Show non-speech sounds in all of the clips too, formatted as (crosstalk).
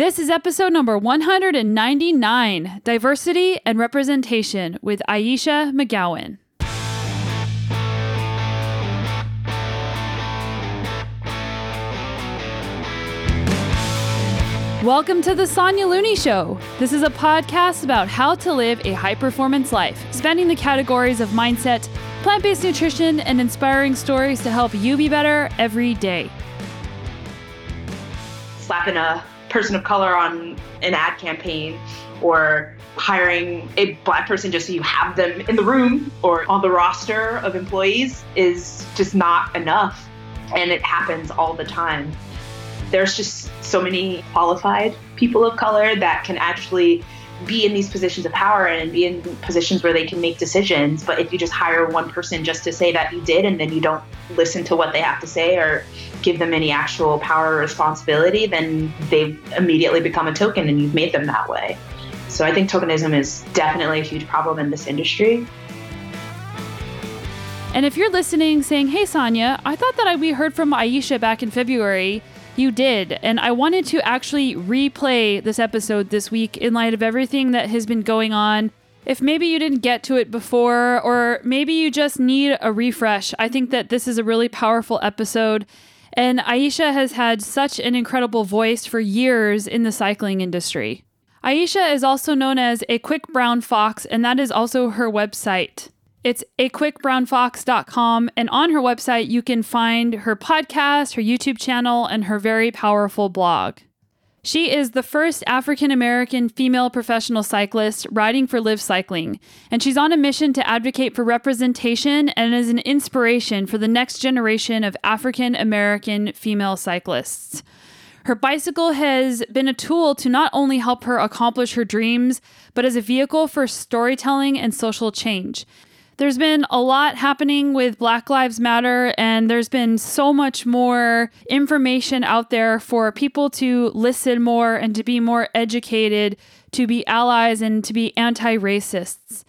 This is episode number 199 Diversity and Representation with Ayesha McGowan. Welcome to the Sonya Looney Show. This is a podcast about how to live a high performance life, spanning the categories of mindset, plant based nutrition, and inspiring stories to help you be better every day. Slapping a person of color on an ad campaign or hiring a black person just so you have them in the room or on the roster of employees is just not enough. And it happens all the time. There's just so many qualified people of color that can actually be in these positions of power and be in positions where they can make decisions. But if you just hire one person just to say that you did and then you don't listen to what they have to say or give them any actual power or responsibility, then they immediately become a token and you've made them that way. So I think tokenism is definitely a huge problem in this industry. And if you're listening saying, hey, Sonya, I thought that we heard from Ayesha back in February you did. And I wanted to actually replay this episode this week in light of everything that has been going on. If maybe you didn't get to it before, or maybe you just need a refresh, I think that this is a really powerful episode. And Ayesha has had such an incredible voice for years in the cycling industry. Ayesha is also known as a quick brown fox, and that is also her website. It's aquickbrownfox.com. And on her website, you can find her podcast, her YouTube channel, and her very powerful blog. She is the first African American female professional cyclist riding for Liv Cycling, and she's on a mission to advocate for representation and is an inspiration for the next generation of African American female cyclists. Her bicycle has been a tool to not only help her accomplish her dreams, but as a vehicle for storytelling and social change there's been a lot happening with Black Lives Matter, and there's been so much more information out there for people to listen more and to be more educated, to be allies, and to be anti racists.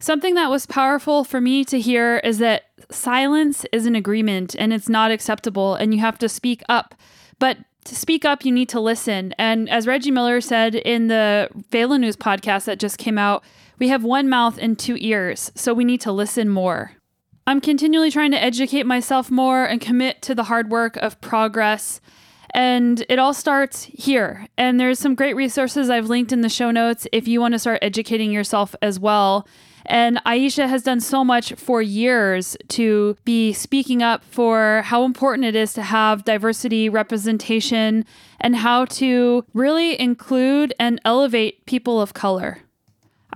Something that was powerful for me to hear is that silence is an agreement and it's not acceptable, and you have to speak up. But to speak up, you need to listen. And as Reggie Miller said in the VeloNews podcast that just came out, we have one mouth and two ears, so we need to listen more. I'm continually trying to educate myself more and commit to the hard work of progress. And it all starts here. And there's some great resources I've linked in the show notes if you want to start educating yourself as well. And Ayesha has done so much for years to be speaking up for how important it is to have diversity representation and how to really include and elevate people of color.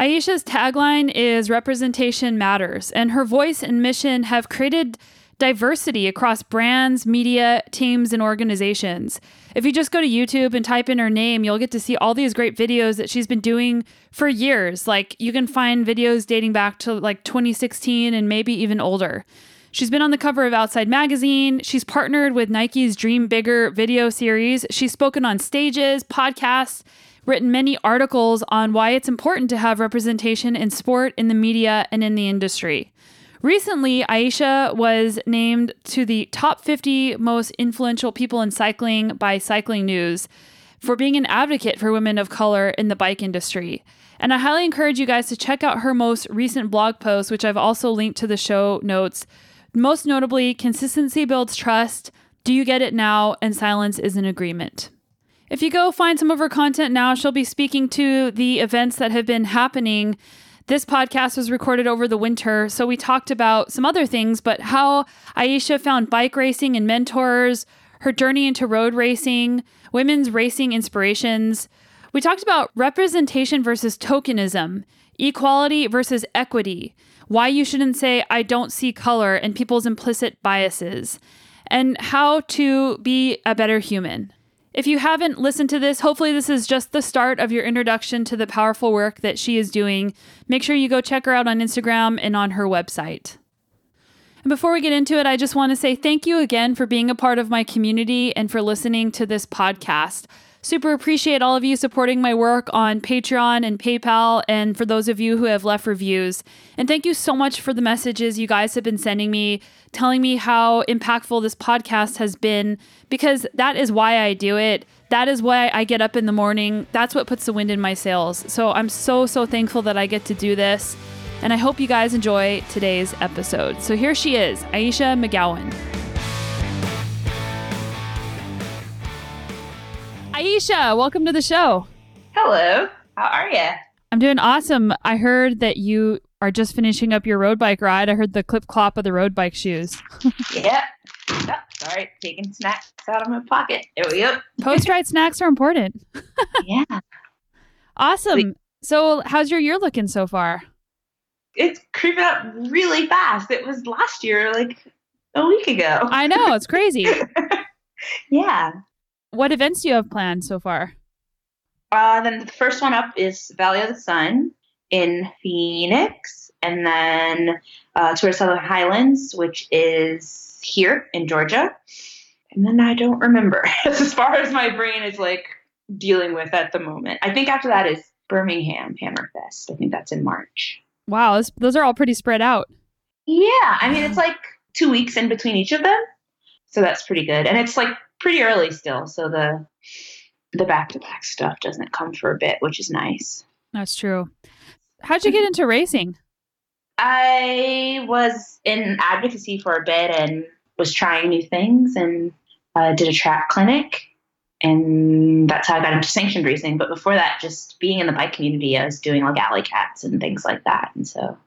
Ayesha's tagline is Representation Matters, and her voice and mission have created diversity across brands, media, teams, and organizations. If you just go to YouTube and type in her name, you'll get to see all these great videos that she's been doing for years. Like you can find videos dating back to like 2016 and maybe even older. She's been on the cover of Outside Magazine. She's partnered with Nike's Dream Bigger video series. She's spoken on stages, podcasts, written many articles on why it's important to have representation in sport, in the media, and in the industry. Recently, Ayesha was named to the top 50 most influential people in cycling by Cycling News for being an advocate for women of color in the bike industry. And I highly encourage you guys to check out her most recent blog post, which I've also linked to the show notes. Most notably, Consistency Builds Trust, Do You Get It Now? and Silence is an Agreement. If you go find some of her content now, she'll be speaking to the events that have been happening. This podcast was recorded over the winter, so we talked about some other things, but how Ayesha found bike racing and mentors, her journey into road racing, women's racing inspirations. We talked about representation versus tokenism, equality versus equity, why you shouldn't say, I don't see color, and people's implicit biases, and how to be a better human. If you haven't listened to this, hopefully this is just the start of your introduction to the powerful work that she is doing. Make sure you go check her out on Instagram and on her website. And before we get into it, I just want to say thank you again for being a part of my community and for listening to this podcast. Super appreciate all of you supporting my work on Patreon and PayPal, and for those of you who have left reviews. And thank you so much for the messages you guys have been sending me, telling me how impactful this podcast has been, because that is why I do it. That is why I get up in the morning. That's what puts the wind in my sails. So I'm so, so thankful that I get to do this. And I hope you guys enjoy today's episode. So here she is, Ayesha McGowan. Ayesha, welcome to the show. Hello. How are you? I'm doing awesome. I heard that you are just finishing up your road bike ride. I heard the clip clop of the road bike shoes. (laughs) yep. Oh, sorry, taking snacks out of my pocket. There we go. Post ride snacks are important. (laughs) yeah. Awesome. So, how's your year looking so far? It's creeping up really fast. It was last year, like a week ago. I know, it's crazy. (laughs) yeah. What events do you have planned so far? Uh, then the first one up is Valley of the Sun in Phoenix, and then uh, Tour Southern Highlands, which is here in Georgia. And then I don't remember (laughs) as far as my brain is like dealing with at the moment. I think after that is Birmingham Hammerfest. I think that's in March. Wow, those are all pretty spread out. Yeah, I mean it's like two weeks in between each of them, so that's pretty good. And it's like pretty early still, so the the back to back stuff doesn't come for a bit, which is nice. That's true. How'd you get into racing? I was in advocacy for a bit and was trying new things and uh, did a track clinic. And that's how I got into sanctioned racing. But before that, just being in the bike community, I was doing like alley cats and things like that. And so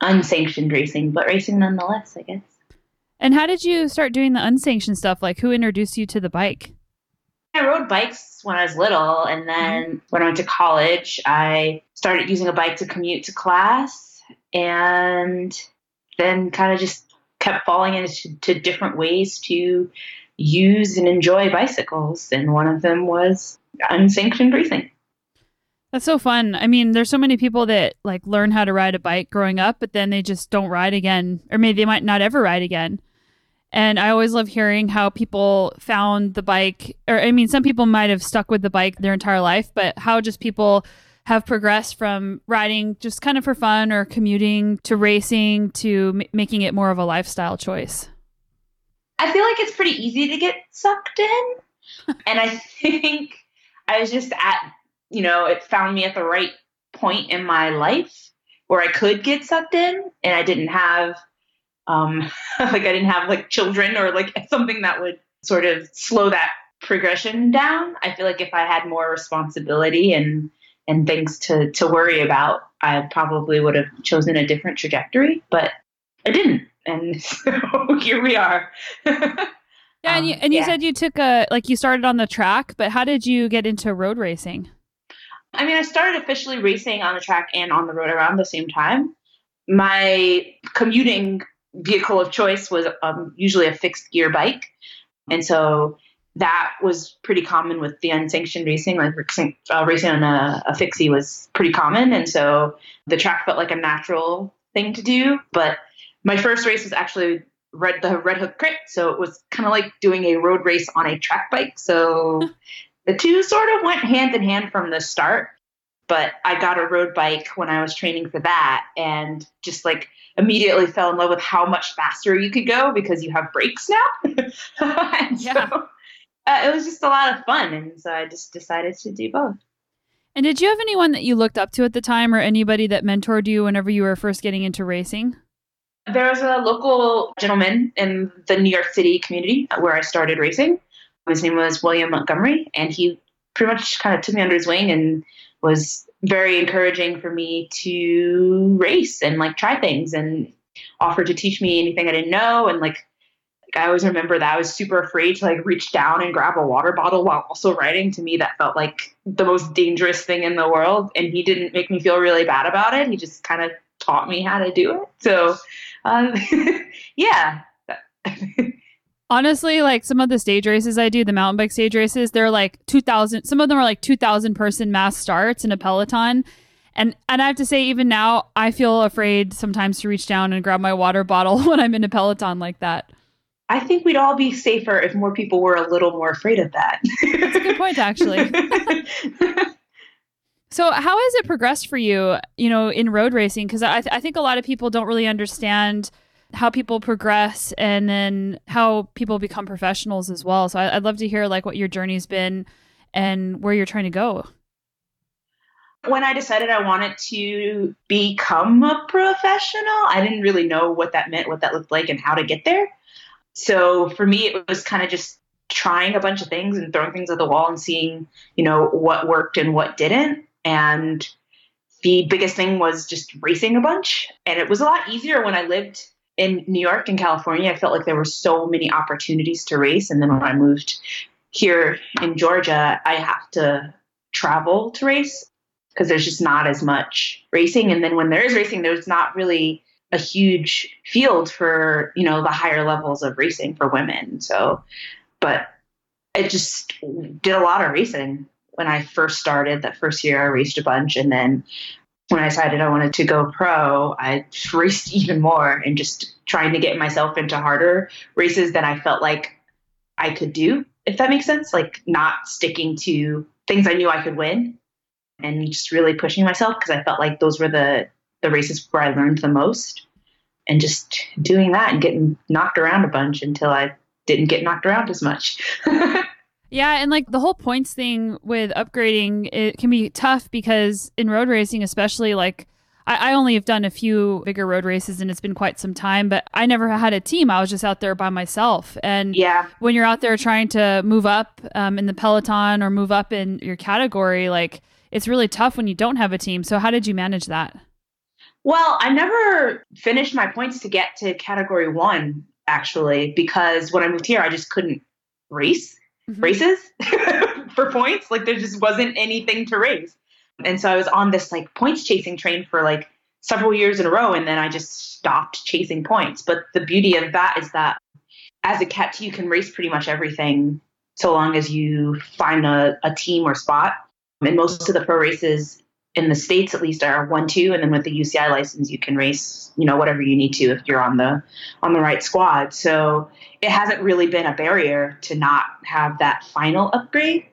unsanctioned racing, but racing nonetheless, I guess. And how did you start doing the unsanctioned stuff? Like, who introduced you to the bike? I rode bikes when I was little, and mm-hmm. then when I went to college, I started using a bike to commute to class, and then kind of just kept falling into different ways to use and enjoy bicycles. And one of them was unsanctioned racing. That's so fun. I mean, there's so many people that like learn how to ride a bike growing up, but then they just don't ride again, or maybe they might not ever ride again. And I always love hearing how people found the bike, or I mean, some people might have stuck with the bike their entire life, but how just people have progressed from riding just kind of for fun or commuting to racing to m- making it more of a lifestyle choice. I feel like it's pretty easy to get sucked in. and I (laughs) think I was just at, you know, it found me at the right point in my life where I could get sucked in and I didn't have um, (laughs) like I didn't have like children or like (laughs) something that would sort of slow that progression down. I feel like if I had more responsibility and and things to to worry about, I probably would have chosen a different trajectory, but I didn't, and (laughs) so here we are. Yeah, and you, and you um, yeah. said you took a like you started on the track, but how did you get into road racing? I mean, I started officially racing on the track and on the road around the same time. My commuting vehicle of choice was um, usually a fixed gear bike. And so that was pretty common with the unsanctioned racing. Like uh, racing on a, a fixie was pretty common. And so the track felt like a natural thing to do. But my first race was actually red, the Red Hook Crit. So it was kind of like doing a road race on a track bike. So (laughs) the two sort of went hand in hand from the start but I got a road bike when I was training for that and just like immediately fell in love with how much faster you could go because you have brakes now. (laughs) and yeah. so uh, it was just a lot of fun. And so I just decided to do both. And did you have anyone that you looked up to at the time or anybody that mentored you whenever you were first getting into racing? There was a local gentleman in the New York City community where I started racing. His name was William Montgomery, and he pretty much kind of took me under his wing and was very encouraging for me to race and like try things and offered to teach me anything I didn't know. And like, like I always remember that I was super afraid to like reach down and grab a water bottle while also riding. To me, that felt like the most dangerous thing in the world. And he didn't make me feel really bad about it. He just kind of taught me how to do it. So, um, (laughs) yeah. Honestly, like some of the stage races I do, the mountain bike stage races, they're like 2000, some of them are like 2000 person mass starts in a peloton. And and I have to say even now I feel afraid sometimes to reach down and grab my water bottle (laughs) when I'm in a peloton like that. I think we'd all be safer if more people were a little more afraid of that. That's a good point, actually. (laughs) so, how has it progressed for you, you know, in road racing? Because I, th- I think a lot of people don't really understand how people progress and then how people become professionals as well. So, I- I'd love to hear like what your journey's been and where you're trying to go. When I decided I wanted to become a professional, I didn't really know what that meant, what that looked like, and how to get there. So for me, it was kind of just trying a bunch of things and throwing things at the wall and seeing, you know, what worked and what didn't. And the biggest thing was just racing a bunch. And it was a lot easier when I lived in New York and California. I felt like there were so many opportunities to race. And then when I moved here in Georgia, I have to travel to race because there's just not as much racing. And then when there is racing, there's not really a huge field for you know the higher levels of racing for women so but it just did a lot of racing when i first started that first year i raced a bunch and then when i decided i wanted to go pro i raced (laughs) even more and just trying to get myself into harder races than i felt like i could do if that makes sense like not sticking to things i knew i could win and just really pushing myself because i felt like those were the the races where I learned the most and just doing that and getting knocked around a bunch until I didn't get knocked around as much. (laughs) yeah, and like the whole points thing with upgrading, it can be tough because in road racing, especially like I, I only have done a few bigger road races and it's been quite some time, but I never had a team. I was just out there by myself. And yeah, when you're out there trying to move up um, in the peloton or move up in your category, like it's really tough when you don't have a team. So how did you manage that? Well, I never finished my points to get to category one, actually, because when I moved here, I just couldn't race mm-hmm. races (laughs) for points. Like there just wasn't anything to race. And so I was on this like points chasing train for like several years in a row. And then I just stopped chasing points. But the beauty of that is that as a cat, you can race pretty much everything so long as you find a, a team or spot. And most of the pro races in the states at least are one two and then with the uci license you can race you know whatever you need to if you're on the on the right squad. So it hasn't really been a barrier to not have that final upgrade.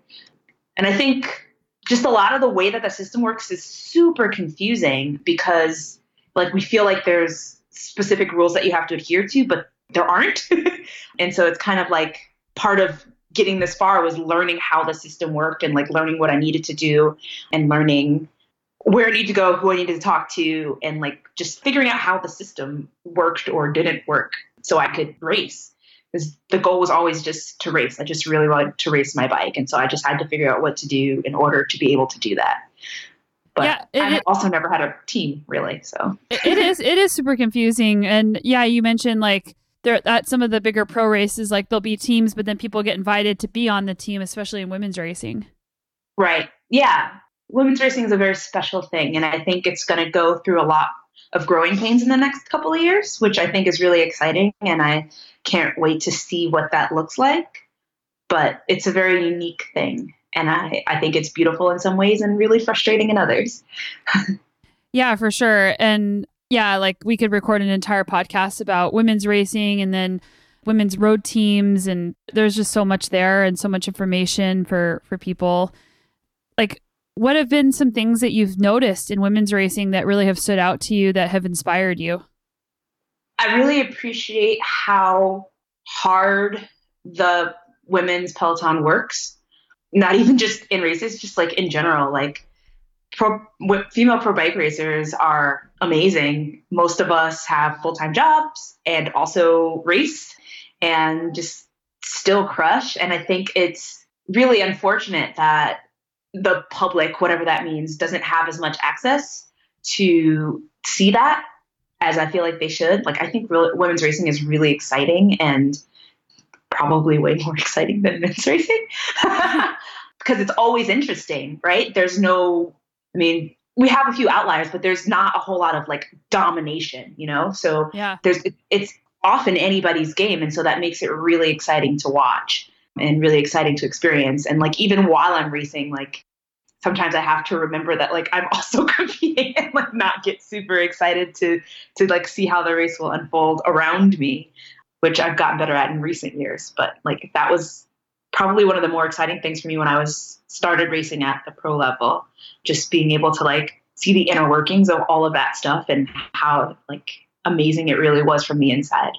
And i think just a lot of the way that the system works is super confusing because like we feel like there's specific rules that you have to adhere to but there aren't. (laughs) And so it's kind of like part of getting this far was learning how the system worked and like learning what I needed to do and learning where I need to go, who I need to talk to, and like just figuring out how the system worked or didn't work so I could race. Because the goal was always just to race. I just really wanted to race my bike. And so I just had to figure out what to do in order to be able to do that. But yeah, I've also never had a team really. So it is it is super confusing. And yeah, you mentioned like there at some of the bigger pro races, like there'll be teams, but then people get invited to be on the team, especially in women's racing. Right. Yeah women's racing is a very special thing, and I think it's going to go through a lot of growing pains in the next couple of years, which I think is really exciting, and I can't wait to see what that looks like. But it's a very unique thing, and I, I think it's beautiful in some ways and really frustrating in others. (laughs) yeah, for sure. And yeah, like we could record an entire podcast about women's racing and then women's road teams and there's just so much there and so much information for for people like what have been some things that you've noticed in women's racing that really have stood out to you that have inspired you? I really appreciate how hard the women's peloton works. Not even just in races, just like in general. Like pro, female pro bike racers are amazing. Most of us have full time jobs and also race and just still crush. And I think it's really unfortunate that the public, whatever that means, doesn't have as much access to see that as I feel like they should. Like I think real, women's racing is really exciting and probably way more (laughs) exciting than men's racing (laughs) because it's always interesting, right? There's no, I mean, we have a few outliers, but there's not a whole lot of like domination, you know. So yeah, there's it's often anybody's game, and so that makes it really exciting to watch and really exciting to experience. And like even while I'm racing, like sometimes I have to remember that like I'm (laughs) also competing and like not get super excited to to like see how the race will unfold around me, which I've gotten better at in recent years. But like that was probably one of the more exciting things for me when I was started racing at the pro level, just being able to like see the inner workings of all of that stuff and how like amazing it really was from the inside.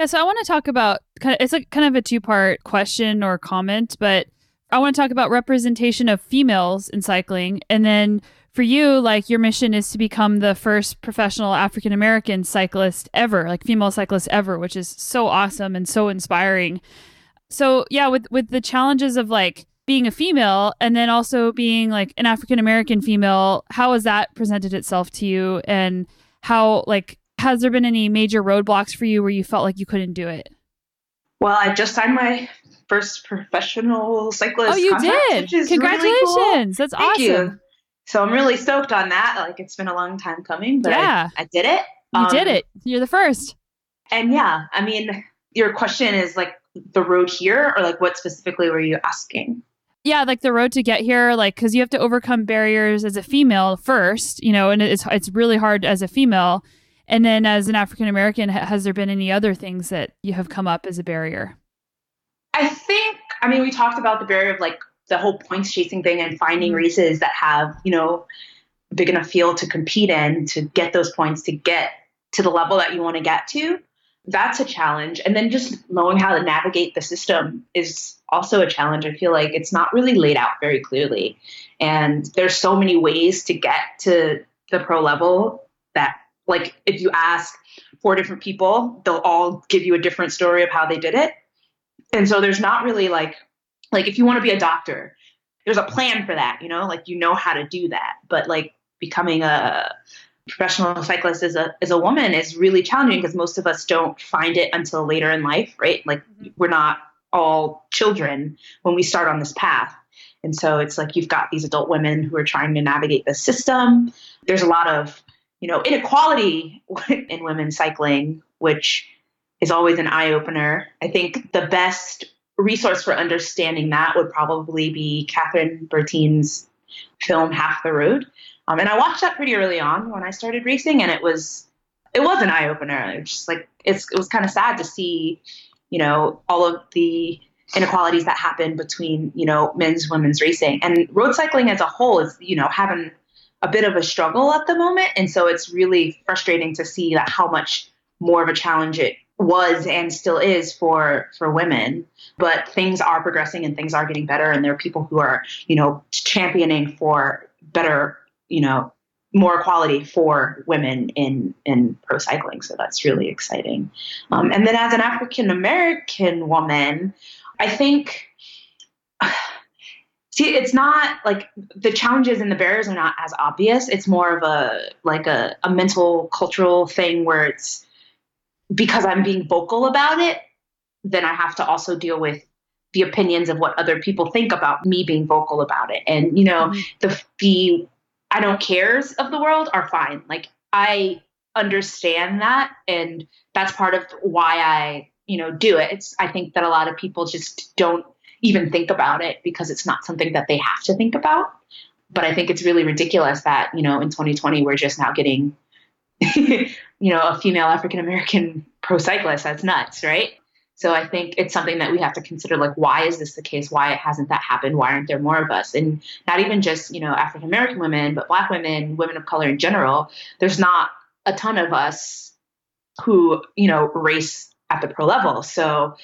Yeah, so I want to talk about kind of it's like kind of a two part question or comment, but I want to talk about representation of females in cycling, and then for you, like your mission is to become the first professional African American cyclist ever, like female cyclist ever, which is so awesome and so inspiring. So yeah, with with the challenges of like being a female and then also being like an African American female, how has that presented itself to you and how like has there been any major roadblocks for you where you felt like you couldn't do it? Well, I just signed my first professional cyclist. Oh, you contract, did! Congratulations! Really cool. That's Thank awesome. You. So I'm really stoked on that. Like it's been a long time coming, but yeah. I, I did it. You um, did it. You're the first. And yeah, I mean, your question is like the road here, or like what specifically were you asking? yeah like the road to get here like because you have to overcome barriers as a female first you know and it's it's really hard as a female and then as an african american has there been any other things that you have come up as a barrier i think i mean we talked about the barrier of like the whole points chasing thing and finding mm-hmm. races that have you know big enough field to compete in to get those points to get to the level that you want to get to that's a challenge. And then just knowing how to navigate the system is also a challenge. I feel like it's not really laid out very clearly. And there's so many ways to get to the pro level that, like, if you ask four different people, they'll all give you a different story of how they did it. And so there's not really like, like, if you want to be a doctor, there's a plan for that, you know, like, you know how to do that. But like, becoming a professional cyclist as a as a woman is really challenging because most of us don't find it until later in life, right? Like mm-hmm. we're not all children when we start on this path. And so it's like you've got these adult women who are trying to navigate the system. There's a lot of, you know, inequality (laughs) in women's cycling, which is always an eye opener. I think the best resource for understanding that would probably be Kathryn Bertine's film Half the Road, um, and I watched that pretty early on when I started racing, and it was it was an eye opener. It was just like it's it was kind of sad to see, you know, all of the inequalities that happen between you know men's women's racing and road cycling as a whole is you know having a bit of a struggle at the moment, and so it's really frustrating to see that how much more of a challenge it was and still is for for women but things are progressing and things are getting better and there are people who are you know championing for better you know more equality for women in in pro cycling. So that's really exciting. Um, and then as an African American woman, I think. See, it's not like the challenges and the barriers are not as obvious. It's more of a like a, a mental cultural thing where it's because I'm being vocal about it, then I have to also deal with the opinions of what other people think about me being vocal about it. And you know, mm-hmm. the the I don't cares of the world are fine. Like I understand that and that's part of why I, you know, do it. It's I think that a lot of people just don't even think about it because it's not something that they have to think about. But I think it's really ridiculous that, you know, in 2020 we're just now getting (laughs) you know, a female African American pro cyclist. That's nuts, right? So I think it's something that we have to consider like why is this the case? Why hasn't that happened? Why aren't there more of us? And not even just, you know, African American women, but black women, women of color in general. There's not a ton of us who, you know, race at the pro level. So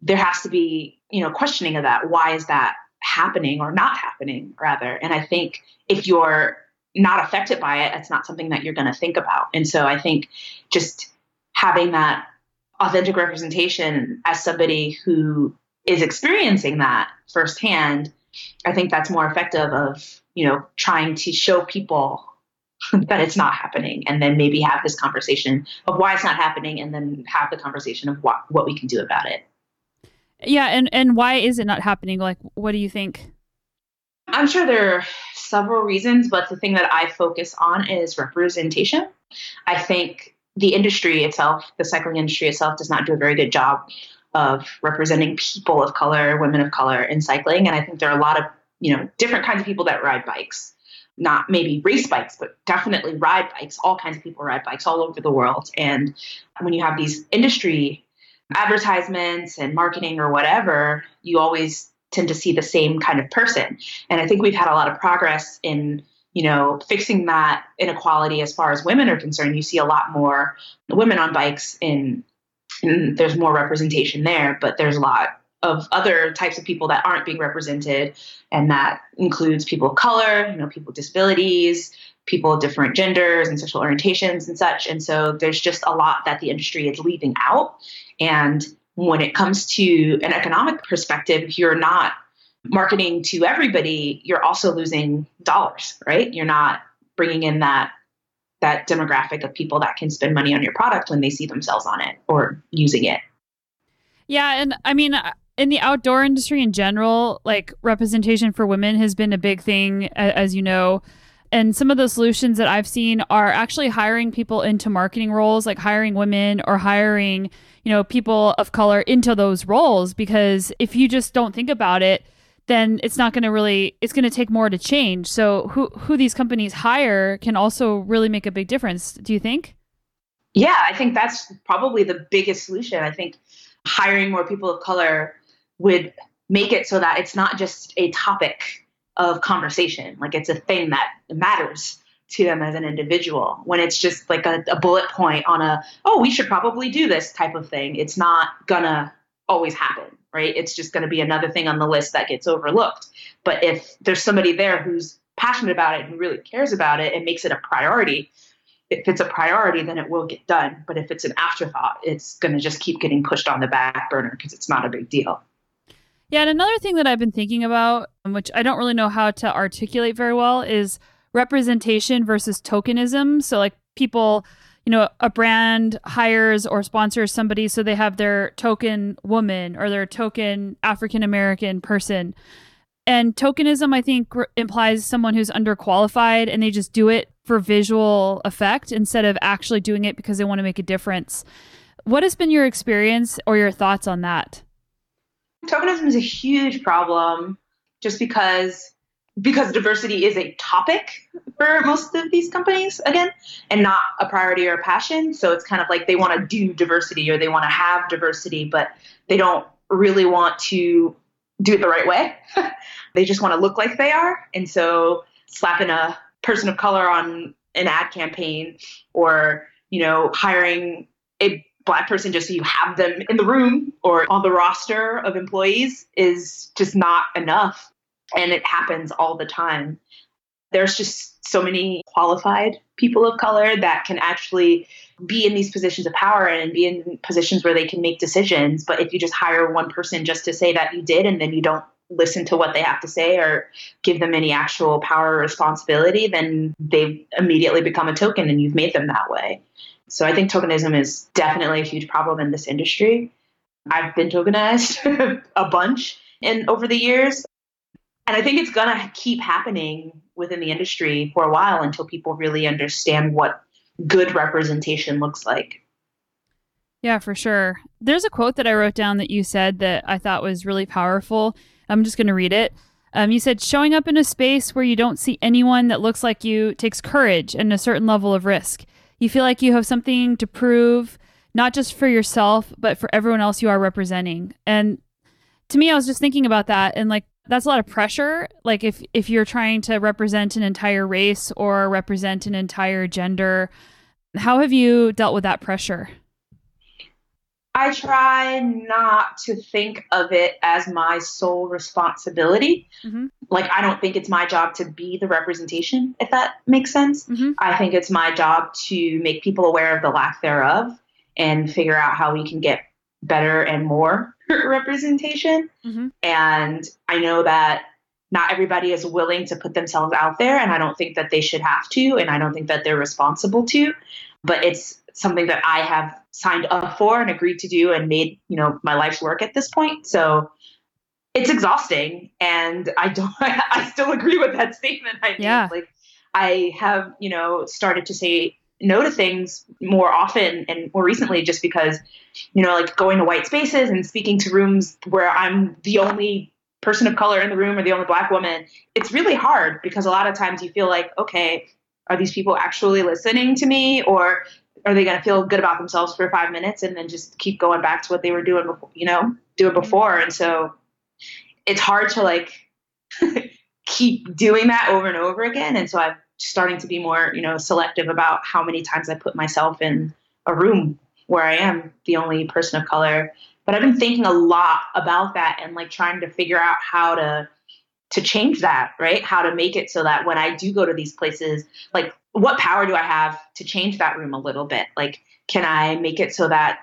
there has to be, you know, questioning of that. Why is that happening or not happening rather? And I think if you're not affected by it, it's not something that you're going to think about. And so I think just having that authentic representation as somebody who is experiencing that firsthand, I think that's more effective of, you know, trying to show people (laughs) that it's not happening and then maybe have this conversation of why it's not happening and then have the conversation of what, what we can do about it. Yeah, and and why is it not happening? Like what do you think? I'm sure there are several reasons, but the thing that I focus on is representation. I think the industry itself, the cycling industry itself, does not do a very good job of representing people of color, women of color in cycling. And I think there are a lot of you know different kinds of people that ride bikes, not maybe race bikes, but definitely ride bikes. All kinds of people ride bikes all over the world. And when you have these industry advertisements and marketing or whatever, you always tend to see the same kind of person. And I think we've had a lot of progress in you know, fixing that inequality as far as women are concerned. You see a lot more women on bikes in, and there's more representation there, but there's a lot of other types of people that aren't being represented, and that includes people of color, you know, people with disabilities, people of different genders and sexual orientations and such. And so there's just a lot that the industry is leaving out. And when it comes to an economic perspective, you're not marketing to everybody, you're also losing dollars, right? You're not bringing in that that demographic of people that can spend money on your product when they see themselves on it or using it. Yeah, and I mean in the outdoor industry in general, like representation for women has been a big thing as you know. And some of the solutions that I've seen are actually hiring people into marketing roles, like hiring women or hiring, you know, people of color into those roles because if you just don't think about it, then it's not going to really it's going to take more to change. So who who these companies hire can also really make a big difference. Do you think? Yeah i think that's probably the biggest solution. I think hiring more people of color would make it so that it's not just a topic of conversation like it's a thing that matters to them as an individual when it's just like a, a bullet point on a oh we should probably do this type of thing it's not gonna always happen right? It's just to be another thing on the list that gets overlooked. But if there's somebody there who's passionate about it and really cares about it and makes it a priority, if it's a priority, then it will get done. But if it's an afterthought, it's going to just keep getting pushed on the back burner because it's not a big deal. Yeah, and another thing that I've been thinking about, um, which I don't really know how to articulate very well, is representation versus tokenism. So, like, people you know, a brand hires or sponsors somebody so they have their token woman or their token African American person. And tokenism, I think, implies someone who's underqualified and they just do it for visual effect instead of actually doing it because they want to make a difference. What has been your experience or your thoughts on that? Tokenism is a huge problem just because because diversity is a topic for most of these companies again and not a priority or a passion. So it's kind of like they want to do diversity or they want to have diversity but they don't really want to do it the right way. (laughs) They just want to look like they are. And so slapping a person of color on an ad campaign or you know hiring a black person just so you have them in the room or on the roster of employees is just not enough and it happens all the time. There's just so many qualified people of color that can actually be in these positions of power and be in positions where they can make decisions. But if you just hire one person just to say that you did and then you don't listen to what they have to say or give them any actual power or responsibility, then they immediately become a token and you've made them that way. So I think tokenism is definitely a huge problem in this industry. I've been tokenized (laughs) a bunch in over the years and I think it's going to keep happening within the industry for a while until people really understand what good representation looks like. Yeah, for sure. There's a quote that I wrote down that you said that I thought was really powerful. I'm just going to read it. Um, you said, showing up in a space where you don't see anyone that looks like you takes courage and a certain level of risk. You feel like you have something to prove, not just for yourself, but for everyone else you are representing. And to me, I was just thinking about that and like that's a lot of pressure like if if you're trying to represent an entire race or represent an entire gender how have you dealt with that pressure i try not to think of it as my sole responsibility mm-hmm. like i don't think it's my job to be the representation if that makes sense mm-hmm. i think it's my job to make people aware of the lack thereof and figure out how we can get better and more (laughs) representation. Mm-hmm. And I know that not everybody is willing to put themselves out there, and I don't think that they should have to, and I don't think that they're responsible to. But it's something that I have signed up for and agreed to do and made, you know, my life's work at this point. So it's exhausting and I don't (laughs) I still agree with that statement I. Yeah. Like I have, you know, started to say no to things more often and more recently just because you know like going to white spaces and speaking to rooms where i'm the only person of color in the room or the only black woman it's really hard because a lot of times you feel like okay are these people actually listening to me or are they going to feel good about themselves for five minutes and then just keep going back to what they were doing before, you know, do it before. And so it's hard to like (laughs) keep doing that over and over again. And so I'm starting to be more, you know, selective about how many times I put myself in a room where I am the only person of color. But I've been thinking a lot about that and like trying to figure out how to to change that, right? How to make it so that when I do go to these places, like what power do I have to change that room a little bit? Like, can I make it so that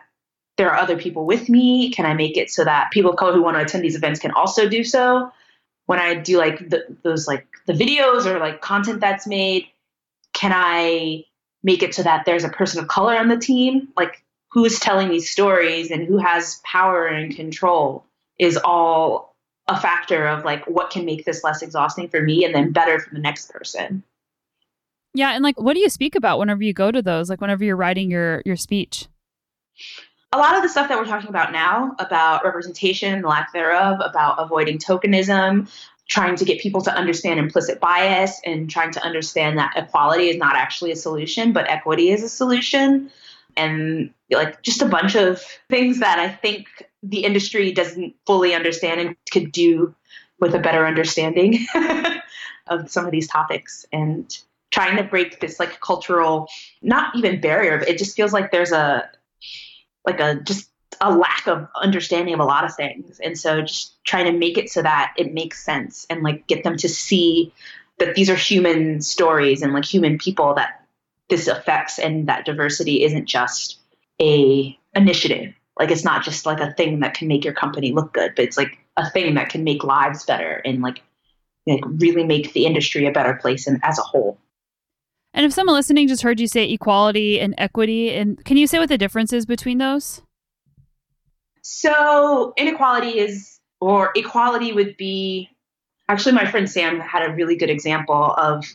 there are other people with me? Can I make it so that people of color who want to attend these events can also do so? When I do like the, those like the videos or like content that's made, can I make it so that there's a person of color on the team? Like who's telling these stories and who has power and control is all a factor of like what can make this less exhausting for me and then better for the next person. Yeah, and like what do you speak about whenever you go to those? Like whenever you're writing your your speech? A lot of the stuff that we're talking about now about representation, lack thereof, about avoiding tokenism, trying to get people to understand implicit bias and trying to understand that equality is not actually a solution, but equity is a solution. And like just a bunch of things that I think the industry doesn't fully understand and could do with a better understanding (laughs) of some of these topics. And trying to break this like cultural not even barrier but it just feels like there's a like a just a lack of understanding of a lot of things. And so just trying to make it so that it makes sense and like get them to see that these are human stories and like human people that this affects and that diversity isn't just a initiative. Like it's not just like a thing that can make your company look good but it's like a thing that can make lives better and like like really make the industry a better place and as a whole and if someone listening just heard you say equality and equity, and can you say what the difference is between those? So inequality is, or equality would be, actually, my friend Sam had a really good example of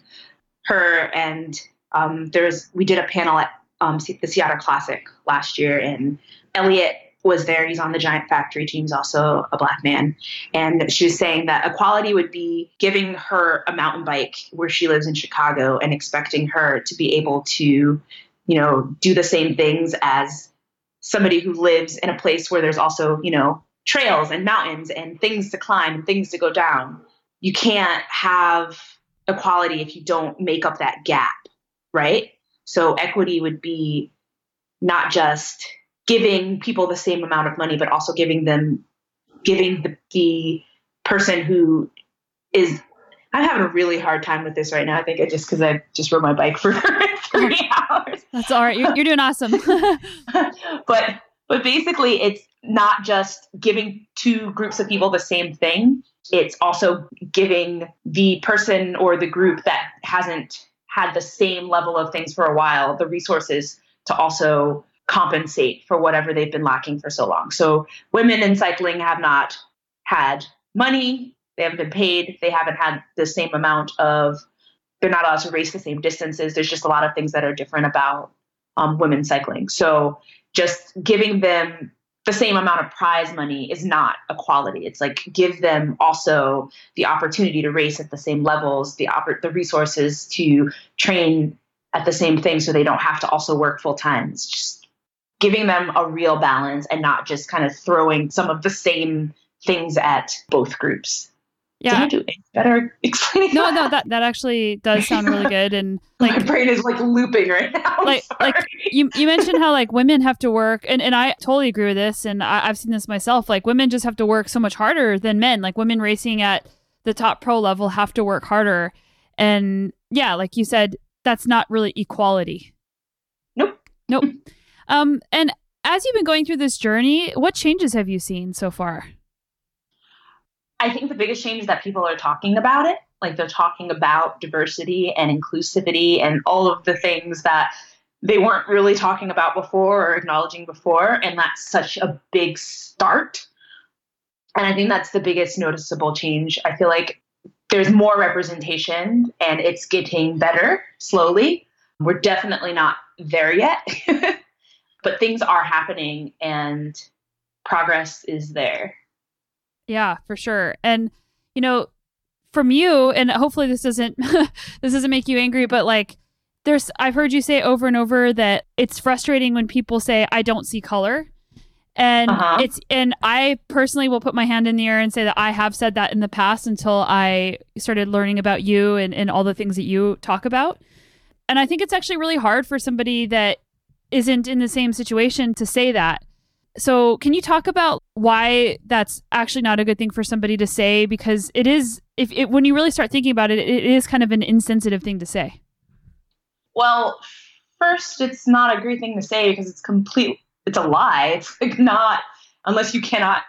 her and um, there's we did a panel at um, the Sea Otter Classic last year, and Elliot was there. He's on the Giant Factory team. He's also a black man. And she was saying that equality would be giving her a mountain bike where she lives in Chicago and expecting her to be able to, you know, do the same things as somebody who lives in a place where there's also, you know, trails and mountains and things to climb and things to go down. You can't have equality if you don't make up that gap, right? So equity would be not just giving people the same amount of money, but also giving them giving the, the person who is I'm having a really hard time with this right now. I think it's just because I just rode my bike for (laughs) three (laughs) hours. That's all right. You're, you're doing awesome. (laughs) but but basically, it's not just giving two groups of people the same thing. It's also giving the person or the group that hasn't had the same level of things for a while the resources to also compensate for whatever they've been lacking for so long. So women in cycling have not had money, they haven't been paid, they haven't had the same amount of they're not allowed to race the same distances. There's just a lot of things that are different about um, women cycling. So just giving them the same amount of prize money is not equality. It's like give them also the opportunity to race at the same levels, the oppor- the resources to train at the same thing, so they don't have to also work full time. It's just giving them a real balance and not just kind of throwing some of the same things at both groups. Yeah. Did I do better (laughs) explaining No, that? no, that that actually does sound really (laughs) good. And like my brain is like looping right now. I'm (laughs) like like you you mentioned how like women have to work and, and I totally agree with this and I, I've seen this myself. Like women just have to work so much harder than men. Like women racing at the top pro level have to work harder. And yeah, like you said, that's not really equality. Nope. Nope. Um, and as you've been going through this journey, what changes have you seen so far? I think the biggest change is that people are talking about it. Like they're talking about diversity and inclusivity and all of the things that they weren't really talking about before or acknowledging before. And that's such a big start. And I think that's the biggest noticeable change. I feel like there's more representation and it's getting better slowly. We're definitely not there yet, (laughs) but things are happening and progress is there. Yeah, for sure. And you know, from you, and hopefully this doesn't (laughs) this doesn't make you angry, but like there's I've heard you say over and over that it's frustrating when people say I don't see color. And Uh-huh. it's and I personally will put my hand in the air and say that I have said that in the past until I started learning about you and, and all the things that you talk about. And I think it's actually really hard for somebody that isn't in the same situation to say that. So, can you talk about why that's actually not a good thing for somebody to say? Because it is, if it, when you really start thinking about it, it is kind of an insensitive thing to say. Well, first, it's not a great thing to say because it's complete. It's a lie. It's like not unless you cannot,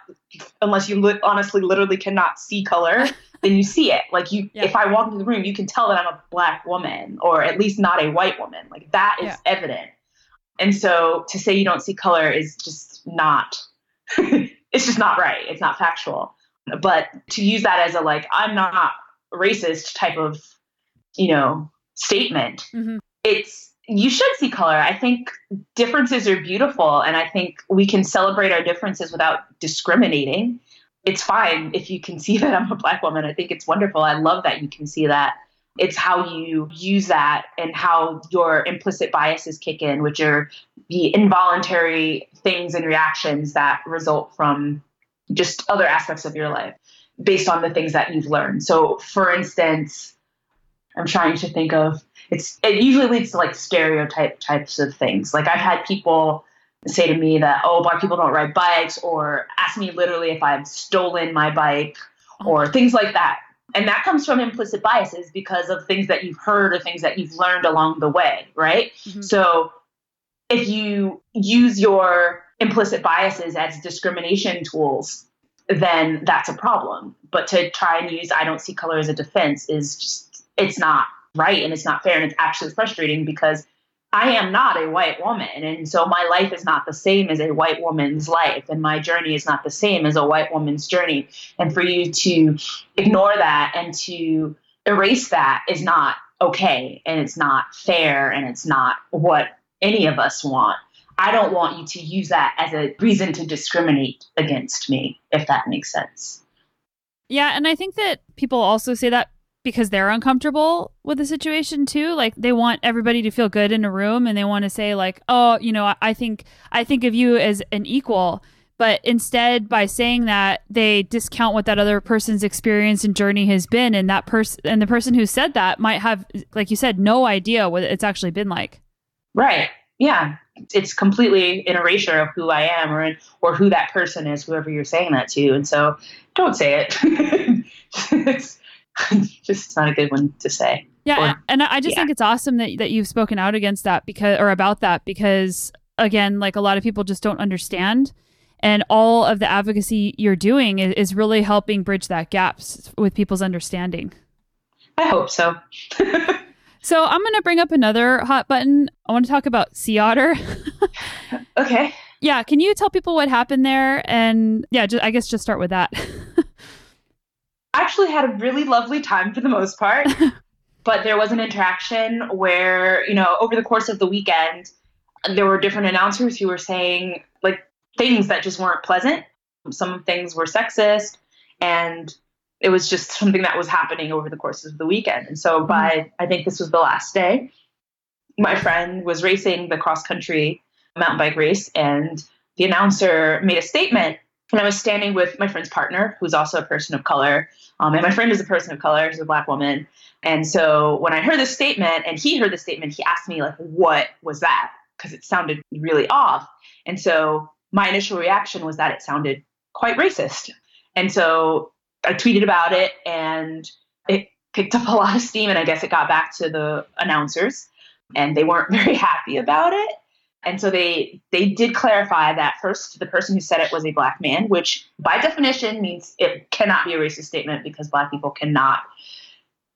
unless you li- honestly, literally cannot see color. (laughs) then you see it. Like you, Yeah. if I walk into the room, you can tell that I'm a black woman, or at least not a white woman. Like that is Yeah. evident. And so to say you don't see color is just not. (laughs) it's just not right. It's not factual. But to use that as a like I'm not racist type of, you know, statement Mhm. it's you should see color. I think differences are beautiful, and I think we can celebrate our differences without discriminating. It's fine if you can see (laughs) that I'm a black woman. I think it's wonderful. I love that you can see that. It's how you use that and how your implicit biases kick in, which are the involuntary things and reactions that result from just other aspects of your life based on the things that you've learned. So, for instance, I'm trying to think of it's it usually leads to like stereotype types of things. Like I've had people say to me that oh black people don't ride bikes or ask me literally if I've stolen my bike or things like that. And that comes from implicit biases because of things that you've heard or things that you've learned along the way, right? Mhm. So if you use your implicit biases as discrimination tools, then that's a problem. But to try and use I don't see color as a defense is just it's not right and it's not fair and it's actually frustrating because I am not a white woman and so my life is not the same as a white woman's life and my journey is not the same as a white woman's journey and for you to ignore that and to erase that is not okay and it's not fair and it's not what any of us want. I don't want you to use that as a reason to discriminate against me if that makes sense. Yeah, and I think that people also say that because they're uncomfortable with the situation too. Like they want everybody to feel good in a room and they want to say like, "Oh, you know, I- think I think of you as an equal." But instead by saying that, they discount what that other person's experience and journey has been and that person and the person who said that might have like you said no idea what it's actually been like. Right. Yeah. It's completely an erasure of who I am or or who that person is, whoever you're saying that to. And so don't say it. (laughs) (laughs) just not a good one to say. Yeah, Or- and I just yeah. think it's awesome that that you've spoken out against that because or about that because again, like a lot of people just don't understand, and all of the advocacy you're doing is, is really helping bridge that gaps with people's understanding. I hope so. (laughs) So I'm going to bring up another hot button. I want to talk about Sea Otter. okay. (laughs) yeah, can you tell people what happened there? And yeah, just, I guess just start with that. I actually had a really lovely time for the most part. (laughs) but there was an interaction where, you know, over the course of the weekend, there were different announcers who were saying like things that just weren't pleasant. Some things were sexist and it was just something that was happening over the course of the weekend. And so mm-hmm. by I think this was the last day, my friend was racing the cross country mountain bike race and the announcer made a statement and I was standing with my friend's partner, who's also a person of color. Um, and my friend is a person of color, she's a black woman. And so when I heard this statement and he heard the statement, he asked me, like, what was that? Because it sounded really off. And so my initial reaction was that it sounded quite racist. And so I tweeted about it and it picked up a lot of steam. And I guess it got back to the announcers and they weren't (laughs) very happy about it. And so they they did clarify that first the person who said it was a black man, which by definition means it cannot be a racist statement because black people cannot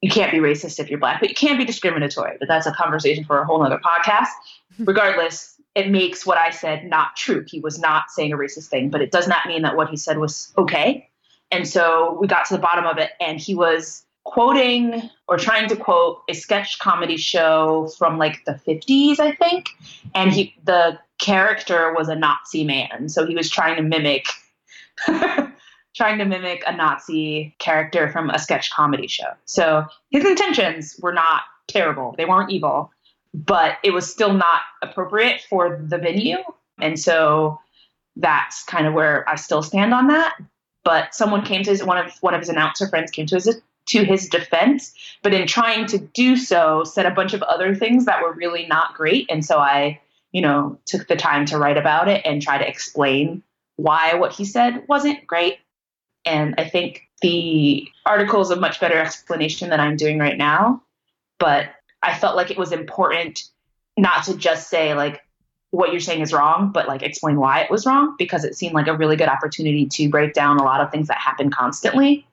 you can't be racist if you're black, but you can be discriminatory. But that's a conversation for a whole other podcast. (laughs) Regardless, it makes what I said not true. He was not saying a racist thing, but it does not mean that what he said was okay. And so we got to the bottom of it, and he was quoting or trying to quote a sketch comedy show from like the 50s, I think. And he the character was a Nazi man. So he was trying to mimic (laughs) trying to mimic a Nazi character from a sketch comedy show. So his intentions were not terrible. They weren't evil. but it was still not appropriate for the venue. And so that's kind of where I still stand on that. But someone came to his, one of one of his announcer friends came to his to his defense, but in trying to do so, said a bunch of other things that were really not great. And so I, you know, took the time to write about it and try to explain why what he said wasn't great. And I think the article is a much better explanation than I'm doing right now. But I felt like it was important not to just say, like, what you're saying is wrong, but like explain why it was wrong because it seemed like a really good opportunity to break down a lot of things that happen constantly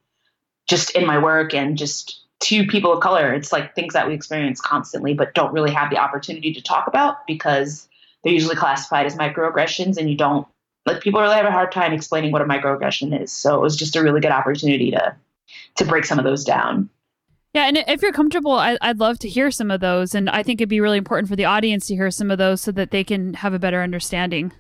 just in my work and just to people of color. It's like things that we experience constantly, but don't really have the opportunity to talk about because they're usually classified as microaggressions and you don't like people really have a hard time explaining what a microaggression is. So it was just a really good opportunity to to break some of those down. Yeah, and if you're comfortable, I, would love to hear some of those, and I think it'd be really important for the audience to hear some of those so that they can have a better understanding.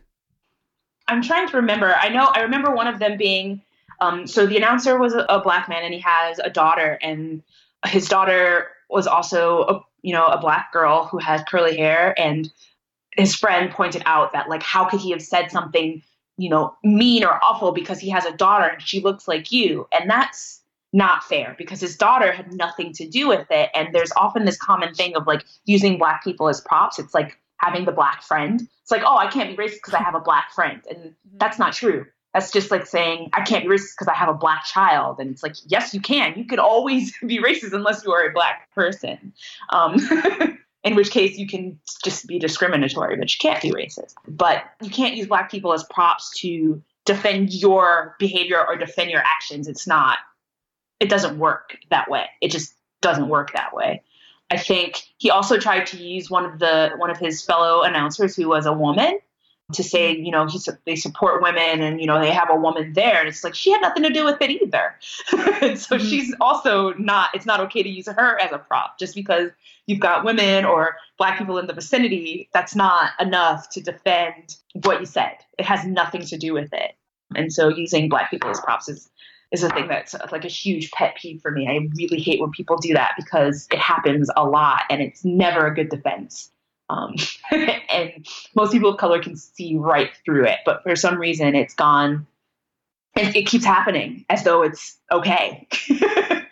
I'm trying to remember. I know I remember one of them being um, so the announcer was a, a black man, and he has a daughter, and his daughter was also a you know a black girl who has curly hair, and his friend pointed out that like how could he have said something you know mean or awful because he has a daughter and she looks like you, and that's not fair because his daughter had nothing to do with it. And there's often this common thing of like using black people as props. It's like having the black friend. It's like, oh, I can't be racist because I have a black friend. And mm-hmm. that's not true. That's just like saying, I can't be racist because I have a black child. And it's like, yes, you can. You could always (laughs) be racist unless you are a black person. Um, (laughs) in which case you can just be discriminatory, but you can't be racist. But you can't use black people as props to defend your behavior or defend your actions. It's not it doesn't work that way. It just doesn't work that way. I think he also tried to use one of the one of his fellow announcers who was a woman to say, you know, he, they support women and you know they have a woman there, and it's like she had nothing to do with it either. (laughs) and so mm-hmm. she's also not. It's not okay to use her as a prop just because you've got women or black people in the vicinity. That's not enough to defend what you said. It has nothing to do with it. And so using black people as props is is a thing that's like a huge pet peeve for me. I really hate when people do that because it happens a lot and it's never a good defense. Um, (laughs) and most people of color can see right through it, but for some reason it's gone. It, it keeps happening as though it's okay. (laughs)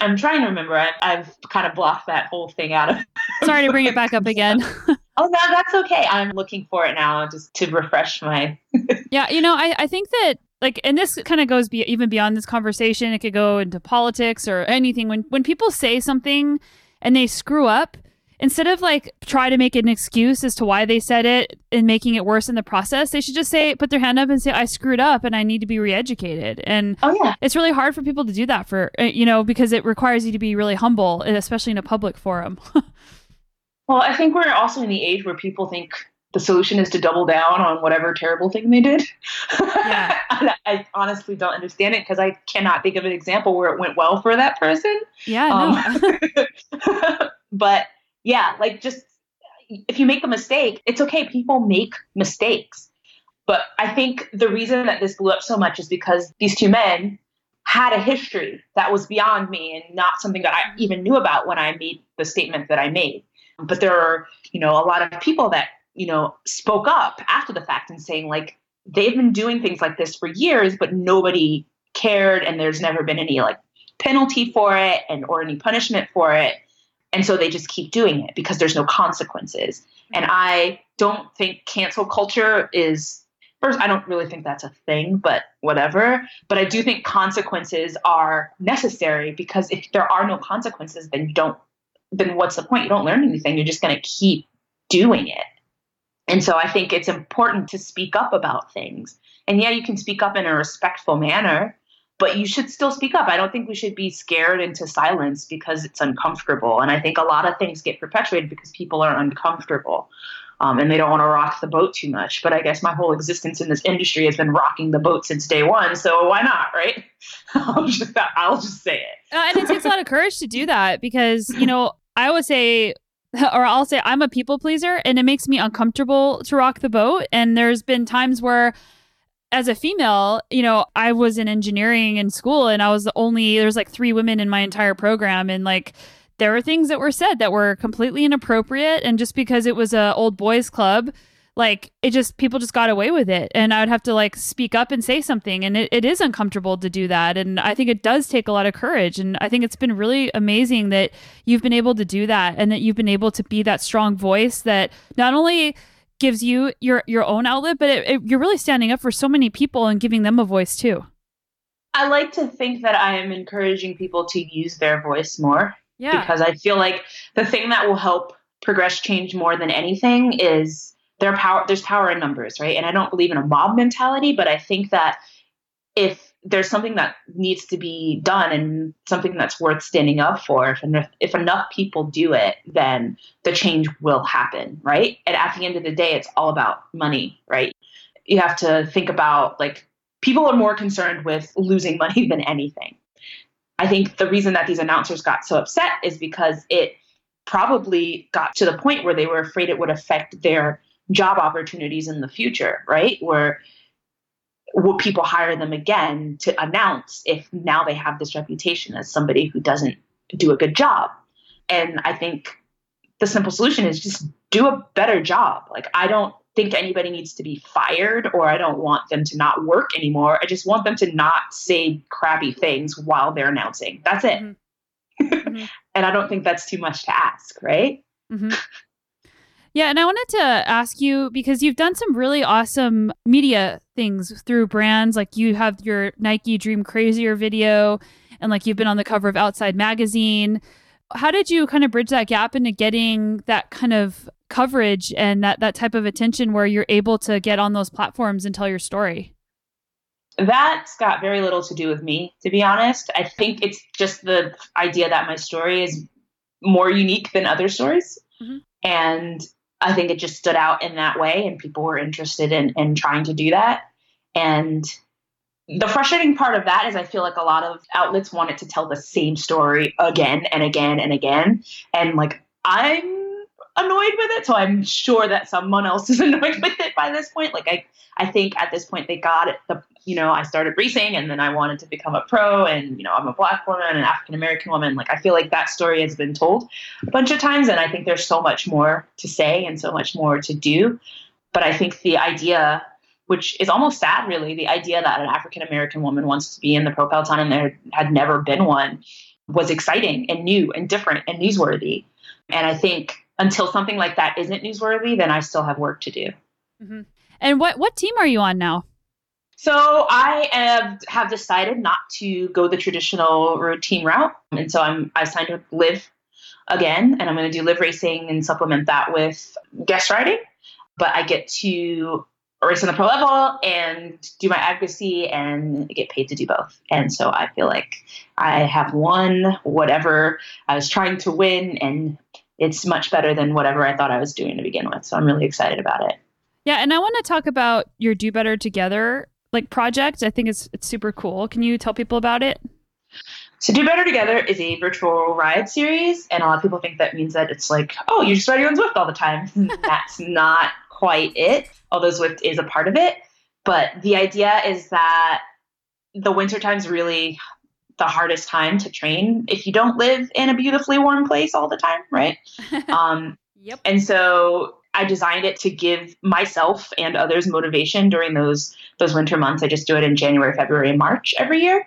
I'm trying to remember. I, have kind of blocked that whole thing out of. (laughs) Sorry to bring it back up again. oh no, that's okay. I'm looking for it now just to refresh my. yeah, you know, I, I think that like and this kind of goes be, even beyond this conversation it could go into politics or anything when when people say something and they screw up instead of like try to make an excuse as to why they said it and making it worse in the process they should just say put their hand up and say i screwed up and i need to be re-educated and oh, yeah. it's really hard for people to do that for uh, you know because it requires you to be really humble especially in a public forum (laughs) well i think we're also in the age where people think the solution is to double down on whatever terrible thing they did. Yeah. (laughs) I honestly don't understand it because I cannot think of an example where it went well for that person. Yeah. Um, (laughs) but yeah, like just if you make a mistake, it's okay. People make mistakes. But I think the reason that this blew up so much is because these two men had a history that was beyond me and not something that I even knew about when I made the statement that I made. But there are, you know, a lot of people that you know, spoke up after the fact and saying, like, they've been doing things like this for years, but nobody cared and there's never been any like penalty for it and or any punishment for it. And so they just keep doing it because there's no consequences. And I don't think cancel culture is first I don't really think that's a thing, but whatever. But I do think consequences are necessary because if there are no consequences, then you don't then what's the point? You don't learn anything. You're just gonna keep doing it. And so I think it's important to speak up about things. And yeah, you can speak up in a respectful manner, but you should still speak up. I don't think we should be scared into silence because it's uncomfortable. And I think a lot of things get perpetuated because people are uncomfortable. Um, and they don't want to rock the boat too much. But I guess my whole existence in this industry has been rocking the boat since day one. So why not, right? (laughs) I'll, just, I'll just say it. Uh, and it takes a lot of courage to do that because, you know, I always say or I'll say I'm a people pleaser and it makes me uncomfortable to rock the boat. And there's been times where, as a female, you know, I was in engineering in school and I was the only, there's like three women in my entire program. And like, there were things that were said that were completely inappropriate. And just because it was a old boys club, like it just people just got away with it and i would have to like speak up and say something and it, it is uncomfortable to do that and i think it does take a lot of courage and i think it's been really amazing that you've been able to do that and that you've been able to be that strong voice that not only gives you your your own outlet but it, it, you're really standing up for so many people and giving them a voice too. I like to think that i am encouraging people to use their voice more yeah. because i feel like the thing that will help progress change more than anything is there power there's power in numbers right? And i don't believe in a mob mentality but i think that if there's something that needs to be done and something that's worth standing up for. If enough, if enough people do it then the change will happen right? And at the end of the day it's all about money right? You have to think about like people are more concerned with losing money than anything. I think the reason that these announcers got so upset is because it probably got to the point where they were afraid it would affect their job opportunities in the future, right? Where will people hire them again to announce if now they have this reputation as somebody who doesn't do a good job? And I think the simple solution is just do a better job. Like, I don't think anybody needs to be fired or I don't want them to not work anymore. I just want them to not say crappy things while they're announcing. That's it. Mm-hmm. mm-hmm. (laughs) and I don't think that's too much to ask, right? Mm-hmm. Yeah, and I wanted to ask you because you've done some really awesome media things through brands. Like you have your Nike Dream Crazier video, and like you've been on the cover of Outside Magazine. How did you kind of bridge that gap into getting that kind of coverage and that that type of attention where you're able to get on those platforms and tell your story? That's got very little to do with me, to be honest. I think it's just the idea that my story is more unique than other stories. Mm-hmm. And I think it just stood out in that way, and people were interested in in trying to do that. And the frustrating part of that is I feel like a lot of outlets wanted to tell the same story again and again and again. And like I'm annoyed with it. So I'm sure that someone else (laughs) is annoyed with it by this point. Like I, I think at this point they got it. The you know I started racing and then I wanted to become a pro and you know I'm a black woman an African American woman. Like I feel like that story has been told a bunch of times and I think there's so much more to say and so much more to do. But I think the idea which is almost sad, really. The idea that an African American woman wants to be in the pro peloton and there had never been one was exciting and new and different and newsworthy. And I think until something like that isn't newsworthy, then I still have work to do. Mm-hmm. And what what team are you on now? So I have have decided not to go the traditional routine route, and so I'm I signed with Liv again, and I'm going to do Liv racing and supplement that with guest riding. But I get to race on the pro level and do my advocacy and get paid to do both. And so I feel like I have won whatever I was trying to win, and it's much better than whatever I thought I was doing to begin with. So I'm really excited about it. Yeah, and I want to talk about your Do Better Together like project. I think it's it's super cool. Can you tell people about it? So Do Better Together is a virtual ride series, and a lot of people think that means that it's like, oh, you're just riding on Zwift all the time. (laughs) That's not quite it, although Zwift is a part of it. But the idea is that the winter times really the hardest time to train if you don't live in a beautifully warm place all the time, right? (laughs) um, yep. And so I designed it to give myself and others motivation during those those winter months. I just do it in January, February, and March every year.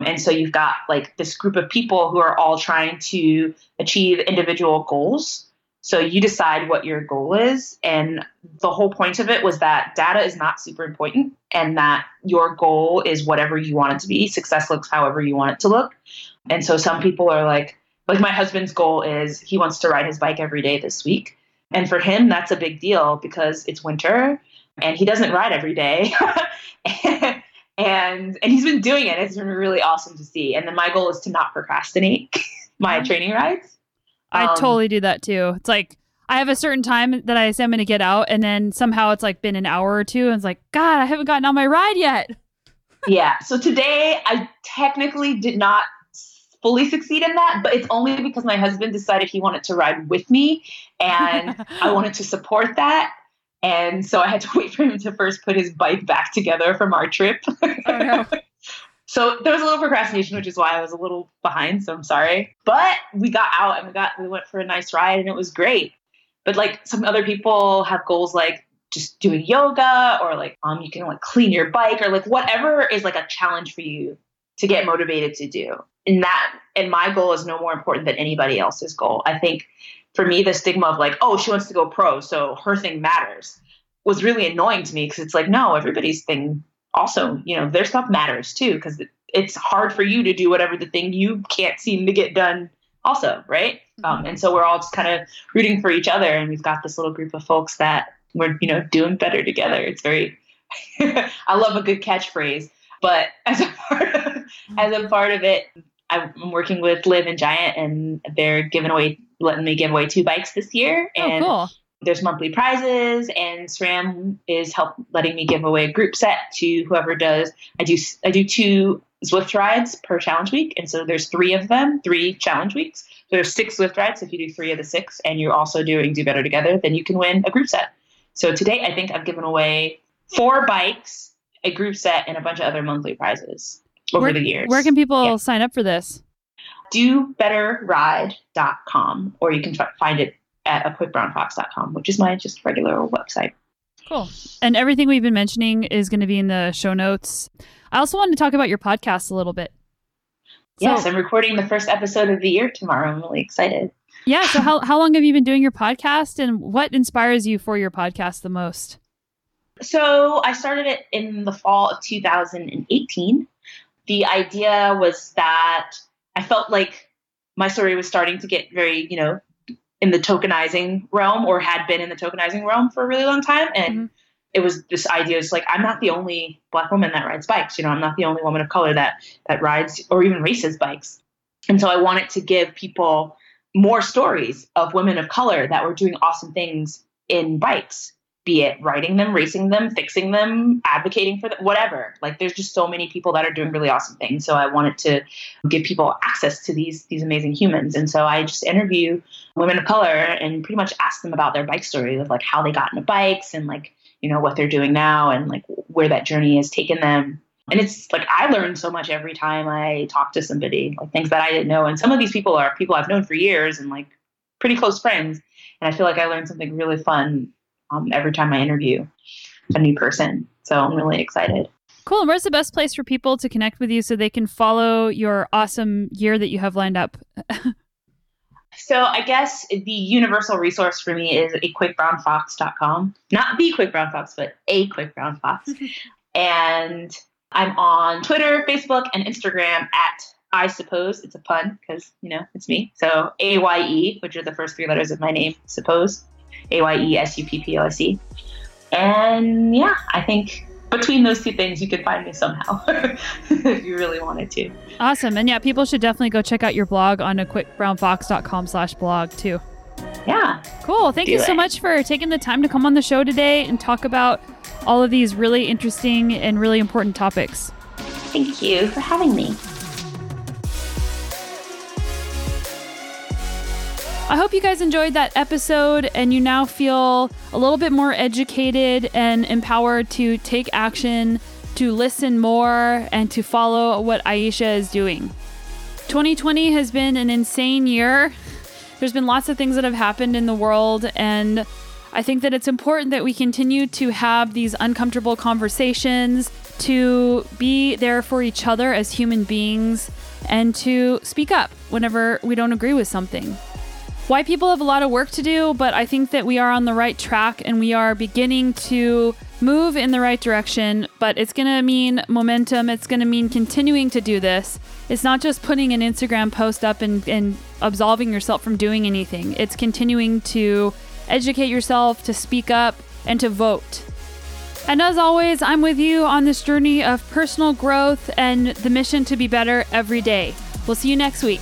And so you've got like this group of people who are all trying to achieve individual goals so you decide what your goal is. And the whole point of it was that data is not super important and that your goal is whatever you want it to be. Success looks however you want it to look. And so some people are like, like my husband's goal is he wants to ride his bike every day this week. And for him, that's a big deal because it's winter and he doesn't ride every day. (laughs) and and he's been doing it. It's been really awesome to see. And then my goal is to not procrastinate (laughs) my mm-hmm. training rides. I um, totally do that too. It's like I have a certain time that I say I'm going to get out, and then somehow it's like been an hour or two, and it's like, God, I haven't gotten on my ride yet. (laughs) yeah. So today I technically did not fully succeed in that, but it's only because my husband decided he wanted to ride with me, and (laughs) I wanted to support that. And so I had to (laughs) wait for him to first put his bike back together from our trip. Oh, no. So there was a little procrastination, which is why I was a little behind. So I'm sorry. But we got out and we got we went for a nice ride and it was great. But like some other people have goals like just doing yoga or like um you can like clean your bike or like whatever is like a challenge for you to get motivated to do. And that and my goal is no more important than anybody else's goal. I think for me the stigma of like, oh, she wants to go pro, so her thing matters was really annoying to me because it's like, no, everybody's thing also, you know, their stuff matters too because it's hard for you to do whatever the thing you can't seem to get done also, right? Mm-hmm. Um, and so we're all just kind of rooting for each other, and we've got this little group of folks that we're, you know, doing better together. It's very, (laughs) I love a good catchphrase, but (laughs) as a part of, as a part of it, I'm working with Liv and Giant, and they're giving away, letting me give away two bikes this year, oh, and. Oh, cool there's monthly prizes and SRAM is help letting me give away a group set to whoever does. I do I do two Zwift rides per challenge week and so there's three of them three challenge weeks. So there's six Zwift rides. If you do three of the six and you're also doing do better together then you can win a group set. So today I think I've given away four bikes a group set and a bunch of other monthly prizes over where, the years. where can people yeah. sign up for this? Dobetterride.com or you can find it at aquickbrownfox.com, which is my just regular website. Cool. And everything we've been mentioning is going to be in the show notes. I also wanted to talk about your podcast a little bit. Yes, so, I'm recording the first episode of the year tomorrow. I'm really excited. Yeah. So, how, how long have you been doing your podcast and what inspires you for your podcast the most? So, I started it in the fall of 2018. The idea was that I felt like my story was starting to get very, you know, in the tokenizing realm or had been in the tokenizing realm for a really long time. And mm-hmm. it was this idea is like, I'm not the only black woman that rides bikes. You know, I'm not the only woman of color that, that rides or even races bikes. And so I wanted to give people more stories of women of color that were doing awesome things in bikes be it writing them, racing them, fixing them, advocating for them, whatever. Like there's just so many people that are doing really awesome things. So I wanted to give people access to these these amazing humans. And so I just interview women of color and pretty much ask them about their bike story of like how they got into bikes and like, you know, what they're doing now and like where that journey has taken them. And it's like I learn so much every time I talk to somebody, like things that I didn't know. And some of these people are people I've known for years and like pretty close friends. And I feel like I learned something really fun um, every time I interview a new person. So I'm really excited. Cool. And where's the best place for people to connect with you so they can follow your awesome year that you have lined up? (laughs) so I guess the universal resource for me is a quickbrownfox.com. Not the quick brown fox, but a quick brown fox. (laughs) and I'm on Twitter, Facebook, and Instagram at I suppose it's a pun because you know it's me. So A Y E, which are the first three letters of my name, suppose. A Y E S U P P O S E. And yeah, I think between those two things, you could find me somehow (laughs) if you really wanted to. Awesome. And yeah, people should definitely go check out your blog on aquickbrownfox.com slash blog too. Yeah. Cool. Thank you it. so much for taking the time to come on the show today and talk about all of these really interesting and really important topics. Thank you for having me. I hope you guys enjoyed that episode and you now feel a little bit more educated and empowered to take action, to listen more, and to follow what Ayesha is doing. 2020 has been an insane year. There's been lots of things that have happened in the world, and I think that it's important that we continue to have these uncomfortable conversations, to be there for each other as human beings, and to speak up whenever we don't agree with something. White people have a lot of work to do, but I think that we are on the right track and we are beginning to move in the right direction. But it's going to mean momentum. It's going to mean continuing to do this. It's not just putting an Instagram post up and, and absolving yourself from doing anything, it's continuing to educate yourself, to speak up, and to vote. And as always, I'm with you on this journey of personal growth and the mission to be better every day. We'll see you next week.